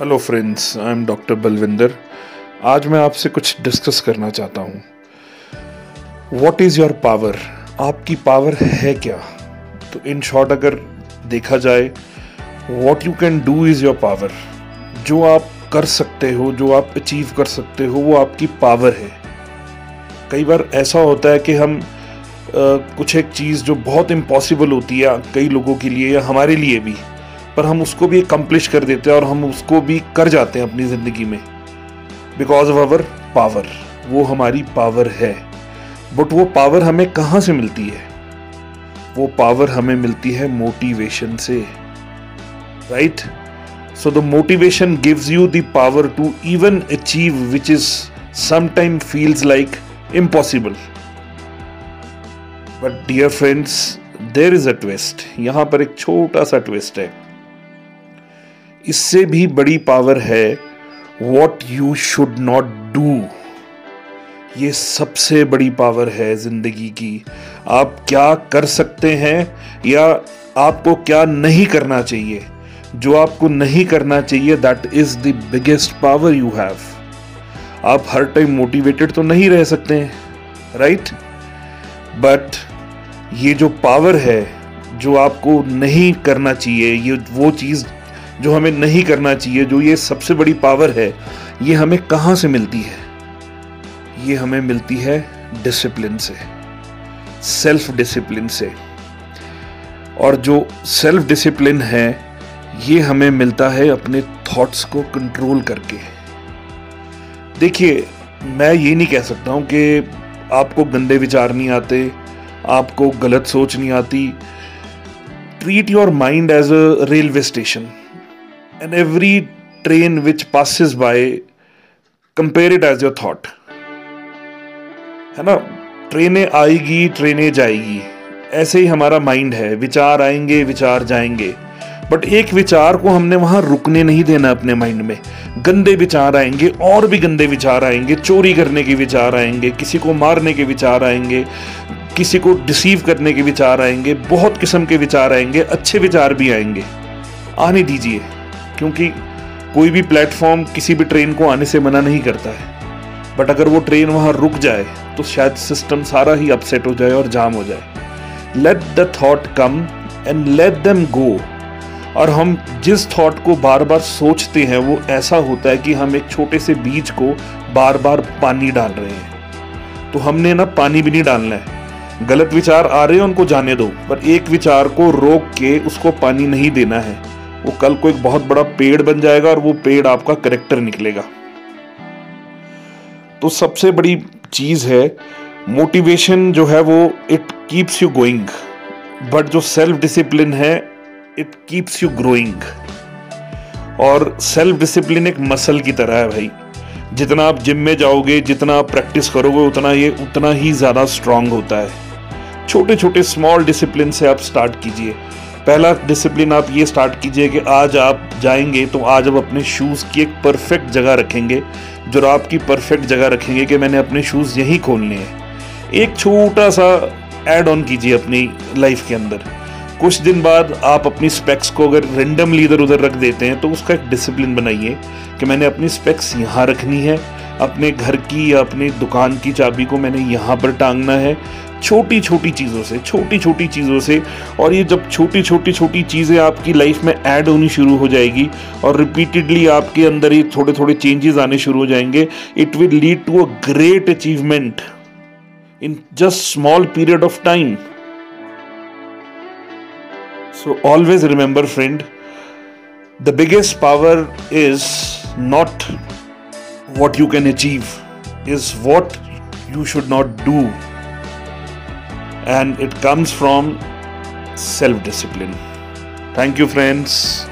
Hello friends I am doctor Balvinder आज मैं आपसे कुछ डिस्कस करना चाहता हूँ। वॉट इज़ योर पावर आपकी पावर है क्या? तो इन शॉर्ट अगर देखा जाए what you can do is your power जो आप कर सकते हो जो आप अचीव कर सकते हो वो आपकी पावर है। कई बार ऐसा होता है कि हम आ, कुछ एक चीज़ जो बहुत इम्पॉसिबल होती है कई लोगों के लिए या हमारे लिए भी। पर हम उसको भी अकम्पलिश कर देते हैं और हम उसको भी कर जाते हैं अपनी ज़िंदगी में। बिकॉज़ ऑफ़ आवर पावर वो हमारी पावर है। बट वो पावर हमें कहाँ से मिलती है? वो पावर हमें मिलती है मोटिवेशन से। Right so the motivation gives you the power to even achieve which is sometime feels like impossible but dear friends there is a twist यहाँ पर एक छोटा सा ट्विस्ट है। इससे भी बड़ी पावर है what you should not do ये सबसे बड़ी पावर है ज़िंदगी की। आप क्या कर सकते हैं या आपको क्या नहीं करना चाहिए? जो आपको नहीं करना चाहिए that is the biggest power you have आप हर टाइम मोटिवेटेड तो नहीं रह सकते राइट बट ये जो पावर है, जो आपको नहीं करना चाहिए, ये वो चीज़ जो हमें नहीं करना चाहिए, जो ये सबसे बड़ी पावर है, ये हमें कहाँ से मिलती है? ये हमें मिलती है डिसिप्लिन से सेल्फ डिसिप्लिन से। और जो सेल्फ डिसिप्लिन है, ये हमें मिलता है अपने थॉट्स को कंट्रोल करके। देखिए, मैं ये नहीं कह सकता हूँ कि आपको गंदे विचार नहीं आते, आपको गलत सोच नहीं आती। Treat your mind as a railway station and every train which passes by, compare it as your thought. है ना? ट्रेनें आएगी, ट्रेनें जाएगी। ऐसे ही हमारा माइंड है। विचार आएँगे, विचार जाएँगे। बट एक विचार को हमने वहाँ रुकने नहीं देना अपने माइंड में। गंदे विचार आएँगे, और भी गंदे विचार आएँगे। चोरी करने के विचार आएँगे, किसी को मारने के विचार आएँगे, किसी को डिसीव करने के विचार आएँगे, बहुत किस्म के विचार आएँगे, अच्छे विचार भी आएँगे। आने दीजिए। क्योंकि कोई भी प्लेटफॉर्म किसी भी ट्रेन को आने से मना नहीं करता है। बट अगर वो ट्रेन वहाँ रुक जाए तो शायद सिस्टम सारा ही अपसेट हो जाए और जाम हो जाए। Let the thought come and let them go और हम जिस थॉट को बार बार सोचते हैं, वो ऐसा होता है कि हम एक छोटे से बीज को बार बार पानी डाल रहे हैं। तो हमने ना पानी भी नहीं डालना है। गलत विचार आ रहे हैं, उनको जाने दो। पर एक विचार को रोक के उसको पानी नहीं देना है। वो कल को एक बहुत बड़ा पेड़ बन जाएगा और वो पेड़ आपका करेक्टर निकलेगा। तो सबसे बड़ी चीज़ है मोटिवेशन जो है वो it keeps you going but जो सेल्फ डिसिप्लिन है इट कीप्स यू ग्रोइंग और सेल्फ डिसिप्लिन एक मसल की तरह है भाई। जितना आप जिम में जाओगे, जितना आप प्रैक्टिस करोगे, उतना ये, उतना ही ज़्यादा स्ट्रांग होता है। छोटे छोटे स्मॉल डिसिप्लिन से आप स्टार्ट कीजिए। पहला डिसिप्लिन आप ये स्टार्ट कीजिए कि आज आप जाएँगे तो आज आप अपने शूज़ की एक परफेक्ट जगह रखेंगे जो आपकी परफेक्ट जगह रखेंगे कि मैंने अपने शूज़ यहीं खोलने हैं। एक छोटा सा ऐड ऑन कीजिए अपनी लाइफ के अंदर। कुछ दिन बाद आप अपनी स्पेक्स को अगर रेंडमली इधर उधर रख देते हैं तो उसका एक डिसिप्लिन बनाइए कि मैंने अपनी स्पेक्स यहाँ रखनी है, अपने घर की या अपनी दुकान की चाबी को मैंने यहाँ पर टांगना है छोटी छोटी चीज़ों से छोटी छोटी चीज़ों से, और ये जब छोटी छोटी छोटी चीज़ें आपकी लाइफ में ऐड होनी शुरू हो जाएगी, और रिपीटेडली आपके अंदर ही थोड़े थोड़े चेंजेस आने शुरू हो जाएँगे it will lead to a great achievement in just small period of time so always remember friend the biggest power is not what you can achieve is what you should not do. And it comes from self discipline. Thank you, friends.